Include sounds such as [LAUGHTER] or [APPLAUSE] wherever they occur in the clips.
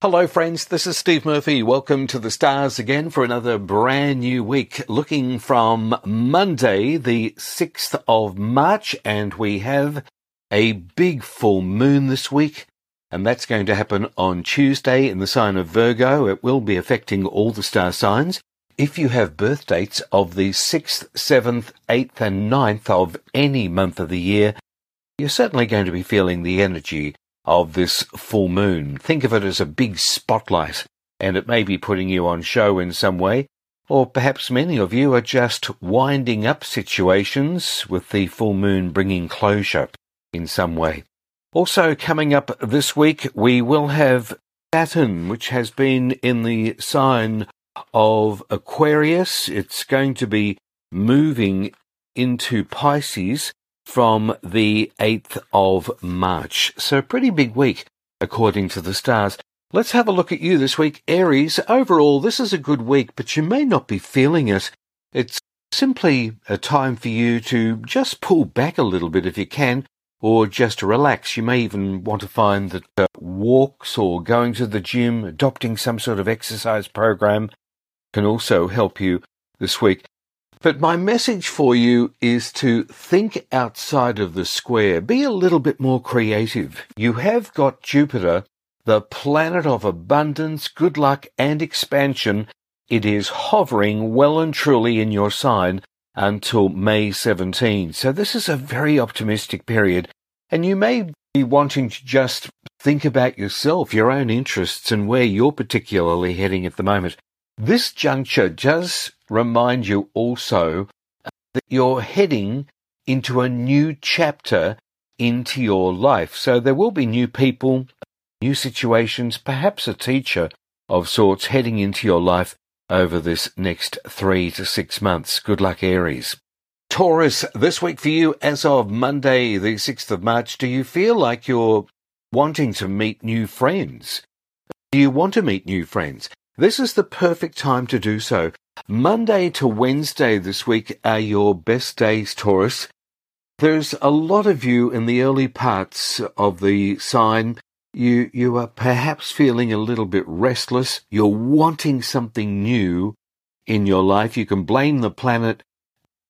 Hello, friends. This is Steve Murphy. Welcome to the stars again for another brand new week. Looking from Monday, the 6th of March, and we have a big full moon this week. And that's going to happen on Tuesday in the sign of Virgo. It will be affecting all the star signs. If you have birth dates of the 6th, 7th, 8th, and 9th of any month of the year, you're certainly going to be feeling the energy of this full moon. Think of it as a big spotlight, and it may be putting you on show in some way, or perhaps many of you are just winding up situations with the full moon bringing closure in some way. Also, coming up this week, we will have Saturn, which has been in the sign of Aquarius. It's going to be moving into Pisces from the 8th of March. So, pretty big week, according to the stars. Let's have a look at you this week, Aries. Overall, this is a good week, but you may not be feeling it. It's simply a time for you to just pull back a little bit if you can, or just relax. You may even want to find that uh, walks or going to the gym, adopting some sort of exercise program can also help you this week. But my message for you is to think outside of the square. Be a little bit more creative. You have got Jupiter, the planet of abundance, good luck, and expansion. It is hovering well and truly in your sign until May 17. So this is a very optimistic period. And you may be wanting to just think about yourself, your own interests, and where you're particularly heading at the moment. This juncture does remind you also uh, that you're heading into a new chapter into your life. So there will be new people, new situations, perhaps a teacher of sorts heading into your life over this next three to six months. Good luck, Aries. Taurus, this week for you, as of Monday, the 6th of March, do you feel like you're wanting to meet new friends? Do you want to meet new friends? This is the perfect time to do so. Monday to Wednesday this week are your best days, Taurus. There's a lot of you in the early parts of the sign. You, you are perhaps feeling a little bit restless. You're wanting something new in your life. You can blame the planet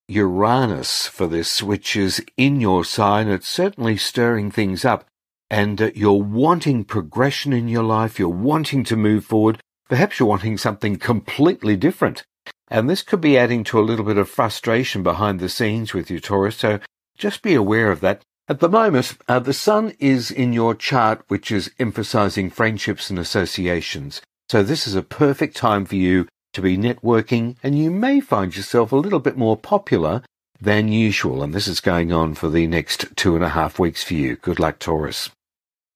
Uranus for this, which is in your sign. It's certainly stirring things up. And uh, you're wanting progression in your life. You're wanting to move forward. Perhaps you're wanting something completely different. And this could be adding to a little bit of frustration behind the scenes with you, Taurus. So just be aware of that. At the moment, uh, the sun is in your chart, which is emphasizing friendships and associations. So this is a perfect time for you to be networking and you may find yourself a little bit more popular than usual. And this is going on for the next two and a half weeks for you. Good luck, Taurus.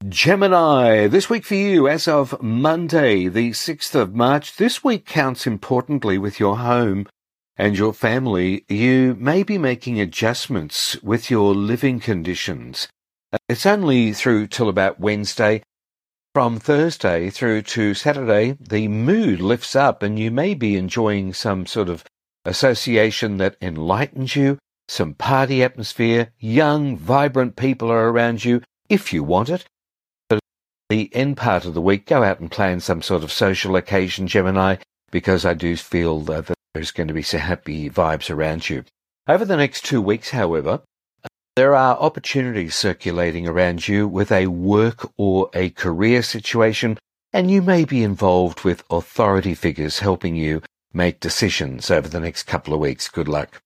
Gemini, this week for you, as of Monday, the 6th of March, this week counts importantly with your home and your family. You may be making adjustments with your living conditions. It's only through till about Wednesday. From Thursday through to Saturday, the mood lifts up and you may be enjoying some sort of association that enlightens you, some party atmosphere, young, vibrant people are around you, if you want it the end part of the week, go out and plan some sort of social occasion, Gemini, because I do feel that there's going to be some happy vibes around you. Over the next two weeks, however, there are opportunities circulating around you with a work or a career situation, and you may be involved with authority figures helping you make decisions over the next couple of weeks. Good luck.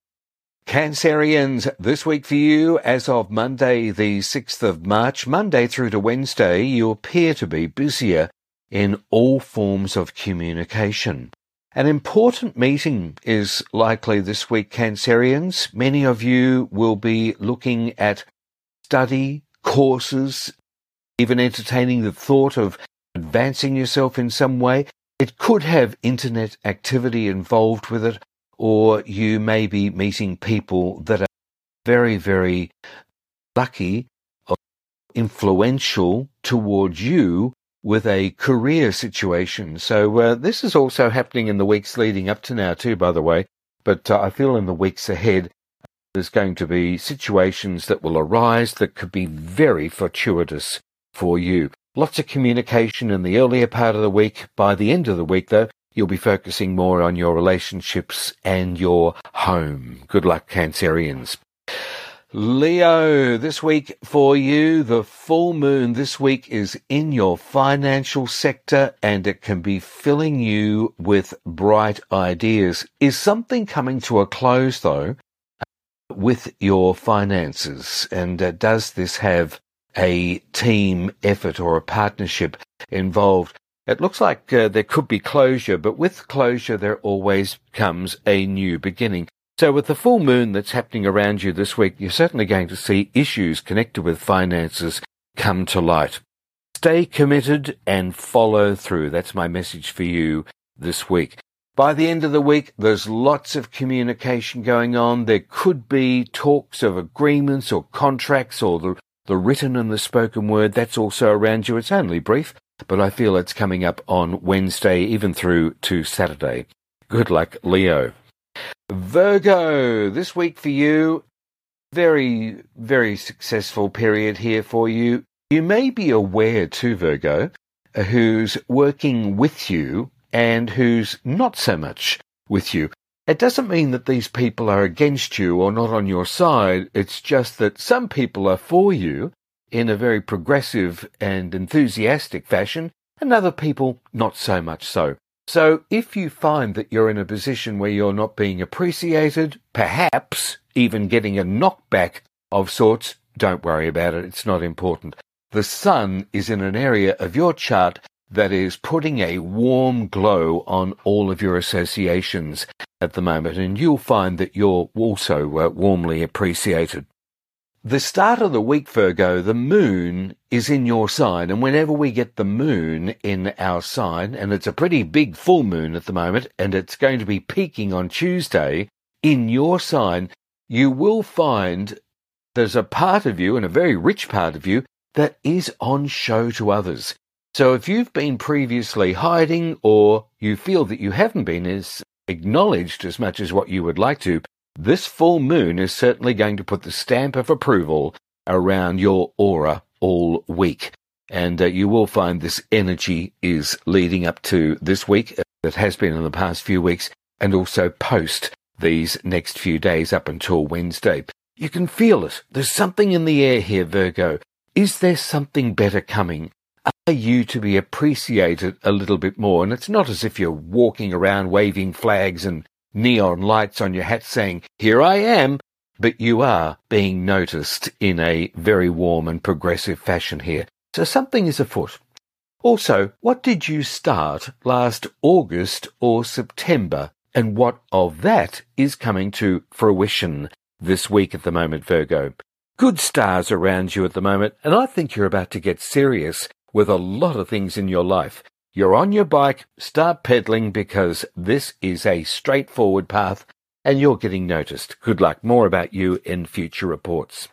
Cancerians, this week for you, as of Monday, the 6th of March, Monday through to Wednesday, you appear to be busier in all forms of communication. An important meeting is likely this week, Cancerians. Many of you will be looking at study, courses, even entertaining the thought of advancing yourself in some way. It could have internet activity involved with it or you may be meeting people that are very, very lucky or influential towards you with a career situation. So uh, this is also happening in the weeks leading up to now too, by the way. But uh, I feel in the weeks ahead, there's going to be situations that will arise that could be very fortuitous for you. Lots of communication in the earlier part of the week. By the end of the week, though, you'll be focusing more on your relationships and your home. Good luck, Cancerians. Leo, this week for you, the full moon this week is in your financial sector and it can be filling you with bright ideas. Is something coming to a close though with your finances? And uh, does this have a team effort or a partnership involved? It looks like uh, there could be closure, but with closure there always comes a new beginning. So with the full moon that's happening around you this week, you're certainly going to see issues connected with finances come to light. Stay committed and follow through. That's my message for you this week. By the end of the week, there's lots of communication going on. There could be talks of agreements or contracts or the, the written and the spoken word. That's also around you. It's only brief, but I feel it's coming up on Wednesday, even through to Saturday. Good luck, Leo. Virgo, this week for you, very, very successful period here for you. You may be aware too, Virgo, uh, who's working with you and who's not so much with you. It doesn't mean that these people are against you or not on your side. It's just that some people are for you in a very progressive and enthusiastic fashion, and other people not so much so. So if you find that you're in a position where you're not being appreciated, perhaps even getting a knockback of sorts, don't worry about it. It's not important. The sun is in an area of your chart that is putting a warm glow on all of your associations at the moment, and you'll find that you're also uh, warmly appreciated. The start of the week, Virgo, the moon is in your sign. And whenever we get the moon in our sign, and it's a pretty big full moon at the moment, and it's going to be peaking on Tuesday in your sign, you will find there's a part of you, and a very rich part of you, that is on show to others. So if you've been previously hiding or you feel that you haven't been as acknowledged as much as what you would like to, this full moon is certainly going to put the stamp of approval around your aura all week. And uh, you will find this energy is leading up to this week that has been in the past few weeks and also post these next few days up until Wednesday. You can feel it. There's something in the air here, Virgo. Is there something better coming? Are you to be appreciated a little bit more? And it's not as if you're walking around waving flags and neon lights on your hat saying, Here I am. But you are being noticed in a very warm and progressive fashion here. So something is afoot. Also, what did you start last August or September? And what of that is coming to fruition this week at the moment, Virgo? Good stars around you at the moment, and I think you're about to get serious with a lot of things in your life. You're on your bike, start pedaling because this is a straightforward path and you're getting noticed. Good luck. More about you in future reports.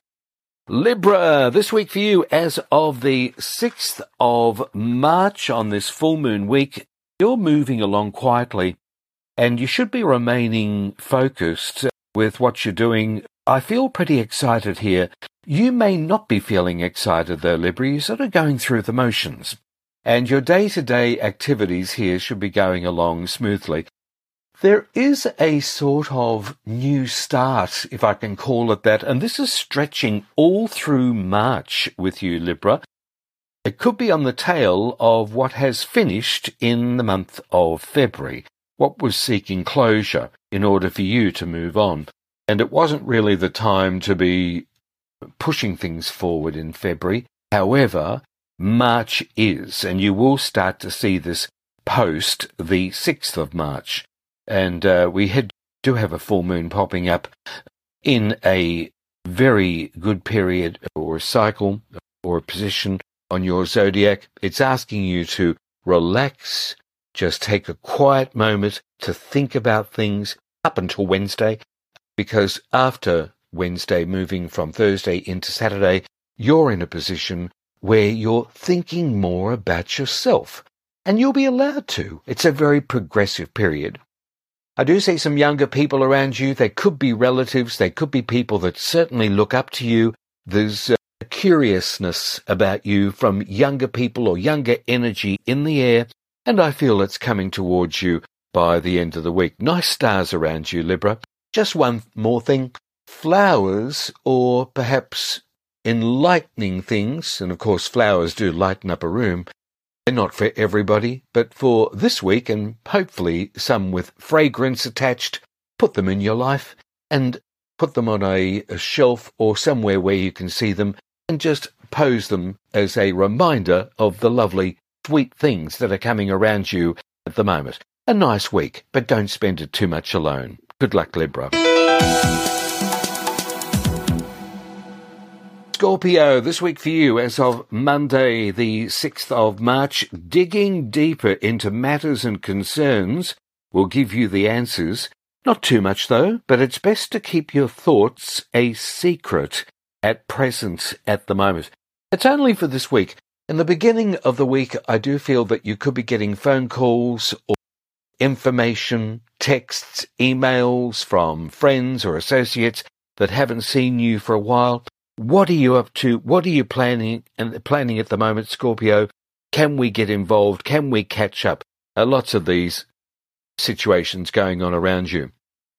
Libra, this week for you, as of the 6th of March on this full moon week, you're moving along quietly and you should be remaining focused with what you're doing. I feel pretty excited here. You may not be feeling excited though, Libra. You're sort of going through the motions and your day-to-day activities here should be going along smoothly. There is a sort of new start, if I can call it that, and this is stretching all through March with you, Libra. It could be on the tail of what has finished in the month of February, what was seeking closure in order for you to move on. And it wasn't really the time to be pushing things forward in February. However, March is, and you will start to see this post the 6th of March. And uh, we had, do have a full moon popping up in a very good period or cycle or position on your zodiac. It's asking you to relax, just take a quiet moment to think about things up until Wednesday, because after Wednesday, moving from Thursday into Saturday, you're in a position where you're thinking more about yourself. And you'll be allowed to. It's a very progressive period. I do see some younger people around you. They could be relatives. They could be people that certainly look up to you. There's a curiousness about you from younger people or younger energy in the air, and I feel it's coming towards you by the end of the week. Nice stars around you, Libra. Just one more thing. Flowers, or perhaps enlightening things, and of course flowers do lighten up a room, they're not for everybody, but for this week, and hopefully some with fragrance attached, put them in your life and put them on a, a, shelf or somewhere where you can see them and just pose them as a reminder of the lovely, sweet things that are coming around you at the moment. A nice week, but don't spend it too much alone. Good luck, Libra. Scorpio, this week for you, as of Monday, the 6th of March, digging deeper into matters and concerns will give you the answers. Not too much, though, but it's best to keep your thoughts a secret at present at the moment. It's only for this week. In the beginning of the week, I do feel that you could be getting phone calls or information, texts, emails from friends or associates that haven't seen you for a while. What are you up to? What are you planning and planning at the moment, Scorpio? Can we get involved? Can we catch up? Uh, lots of these situations going on around you.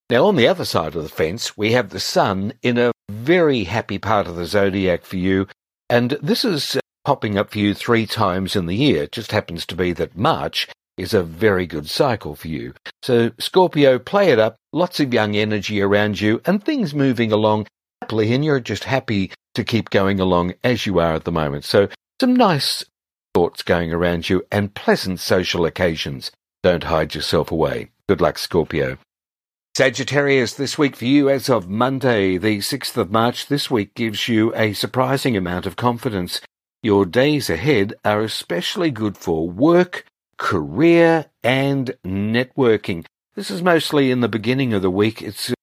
Now, on the other side of the fence, we have the sun in a very happy part of the zodiac for you, and this is popping up for you three times in the year. It just happens to be that March is a very good cycle for you. So, Scorpio, play it up, lots of young energy around you, and things moving along happily, and you're just happy to keep going along as you are at the moment. So, some nice thoughts going around you and pleasant social occasions. Don't hide yourself away. Good luck, Scorpio. Sagittarius, this week for you, as of Monday, the 6th of March, this week gives you a surprising amount of confidence. Your days ahead are especially good for work, career, and networking. This is mostly in the beginning of the week. It's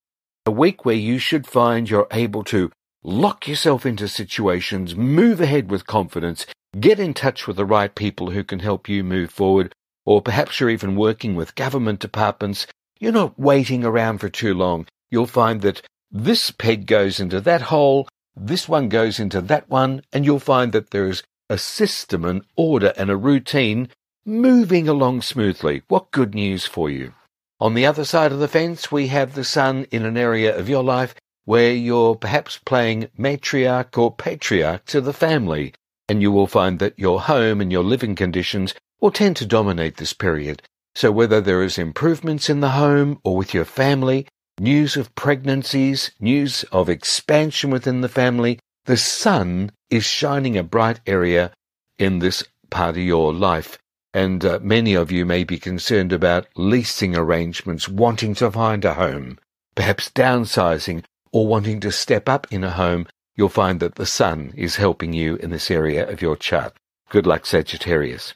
a week where you should find you're able to lock yourself into situations, move ahead with confidence, get in touch with the right people who can help you move forward, or perhaps you're even working with government departments. You're not waiting around for too long. You'll find that this peg goes into that hole, this one goes into that one, and you'll find that there's a system, an order, and a routine moving along smoothly. What good news for you! On the other side of the fence, we have the sun in an area of your life where you're perhaps playing matriarch or patriarch to the family, and you will find that your home and your living conditions will tend to dominate this period. So whether there is improvements in the home or with your family, news of pregnancies, news of expansion within the family, the sun is shining a bright area in this part of your life and uh, many of you may be concerned about leasing arrangements, wanting to find a home, perhaps downsizing or wanting to step up in a home. You'll find that the sun is helping you in this area of your chart. Good luck, Sagittarius.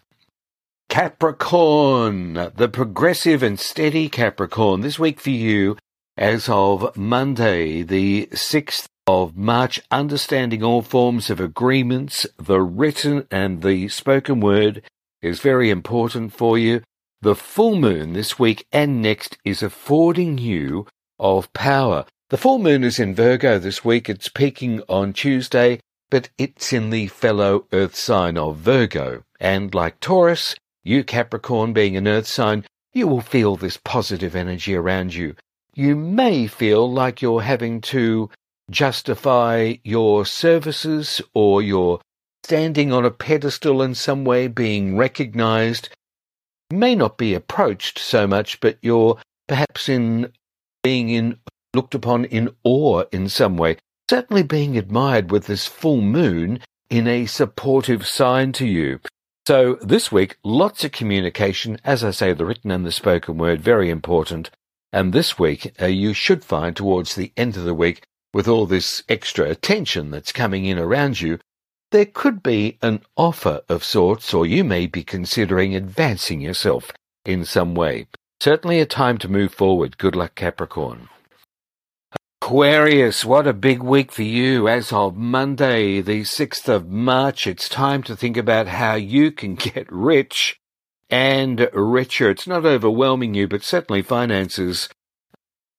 Capricorn, the progressive and steady Capricorn. This week for you, as of Monday, the 6th of March, understanding all forms of agreements, the written and the spoken word is very important for you. The full moon this week and next is affording you of power. The full moon is in Virgo this week. It's peaking on Tuesday, but it's in the fellow earth sign of Virgo. And like Taurus, you Capricorn being an earth sign, you will feel this positive energy around you. You may feel like you're having to justify your services or your standing on a pedestal in some way, being recognized, may not be approached so much, but you're perhaps in being in looked upon in awe in some way, certainly being admired with this full moon in a supportive sign to you. So this week, lots of communication, as I say, the written and the spoken word, very important. And this week, uh, you should find towards the end of the week, with all this extra attention that's coming in around you, there could be an offer of sorts, or you may be considering advancing yourself in some way. Certainly a time to move forward. Good luck, Capricorn. Aquarius, what a big week for you. As of Monday, the 6th of March, it's time to think about how you can [LAUGHS] get rich and richer. It's not overwhelming you, but certainly finances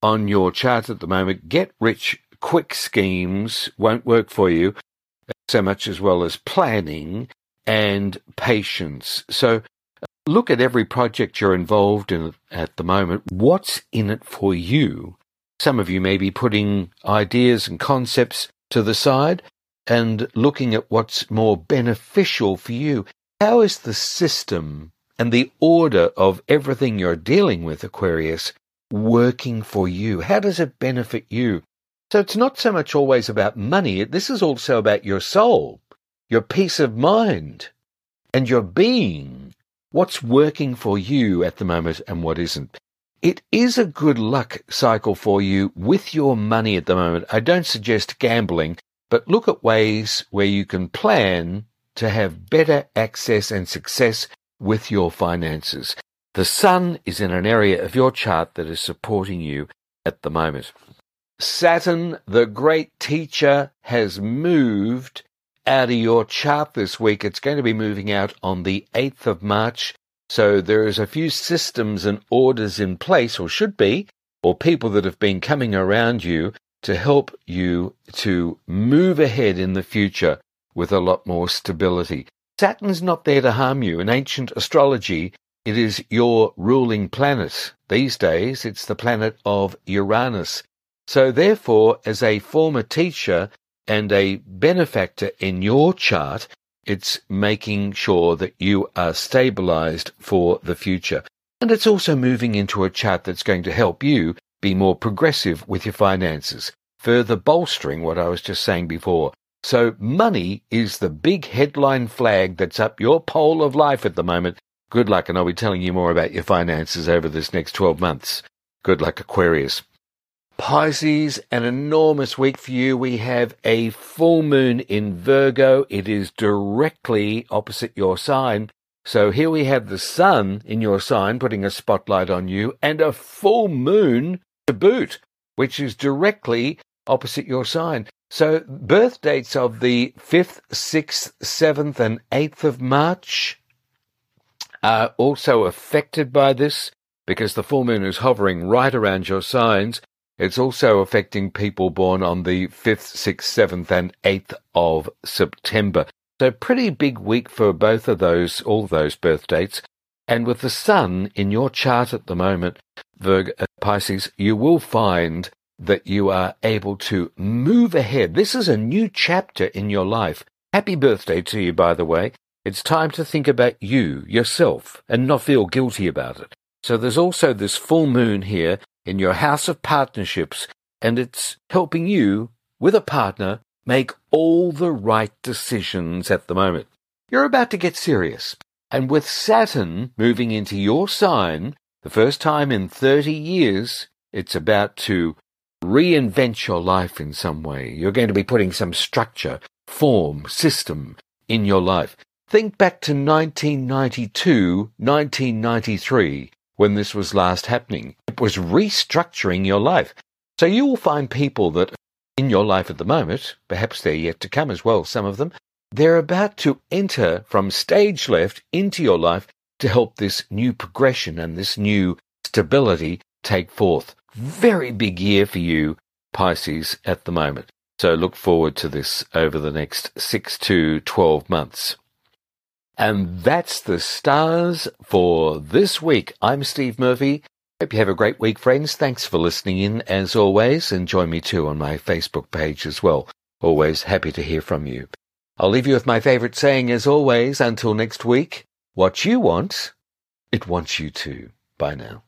on your chart at the moment. Get rich quick schemes won't work for you. So much as well as planning and patience. So uh, look at every project you're involved in at the moment. What's in it for you? Some of you may be putting ideas and concepts to the side and looking at what's more beneficial for you. How is the system and the order of everything you're dealing with, Aquarius, working for you? How does it benefit you? So it's not so much always about money. This is also about your soul, your peace of mind, and your being. What's working for you at the moment and what isn't. It is a good luck cycle for you with your money at the moment. I don't suggest gambling, but look at ways where you can plan to have better access and success with your finances. The sun is in an area of your chart that is supporting you at the moment. Saturn, the great teacher, has moved out of your chart this week. It's going to be moving out on the 8th of March. So there is a few systems and orders in place, or should be, or people that have been coming around you to help you to move ahead in the future with a lot more stability. Saturn's not there to harm you. In ancient astrology, it is your ruling planet. These days, it's the planet of Uranus. So therefore, as a former teacher and a benefactor in your chart, it's making sure that you are stabilized for the future. And it's also moving into a chart that's going to help you be more progressive with your finances, further bolstering what I was just saying before. So money is the big headline flag that's up your pole of life at the moment. Good luck, and I'll be telling you more about your finances over this next 12 months. Good luck, Aquarius. Pisces, an enormous week for you. We have a full moon in Virgo. It is directly opposite your sign. So here we have the sun in your sign putting a spotlight on you and a full moon to boot, which is directly opposite your sign. So, birth dates of the 5th, 6th, 7th, and 8th of March are also affected by this because the full moon is hovering right around your signs. It's also affecting people born on the 5th, 6th, 7th, and 8th of September. So, pretty big week for both of those, all those birth dates. And with the sun in your chart at the moment, Virgo, Pisces, you will find that you are able to move ahead. This is a new chapter in your life. Happy birthday to you, by the way. It's time to think about you, yourself, and not feel guilty about it. So there's also this full moon here in your house of partnerships, and it's helping you, with a partner, make all the right decisions at the moment. You're about to get serious. And with Saturn moving into your sign, the first time in 30 years, it's about to reinvent your life in some way. You're going to be putting some structure, form, system in your life. Think back to 1992, 1993, when this was last happening. It was restructuring your life. So you will find people that in your life at the moment, perhaps they're yet to come as well, some of them, they're about to enter from stage left into your life to help this new progression and this new stability take forth very big year for you, Pisces, at the moment. So look forward to this over the next six to 12 months. And that's the stars for this week. I'm Steve Murphy. Hope you have a great week, friends. Thanks for listening in as always, and join me too on my Facebook page as well. Always happy to hear from you. I'll leave you with my favorite saying as always. Until next week, what you want, it wants you to. Bye now.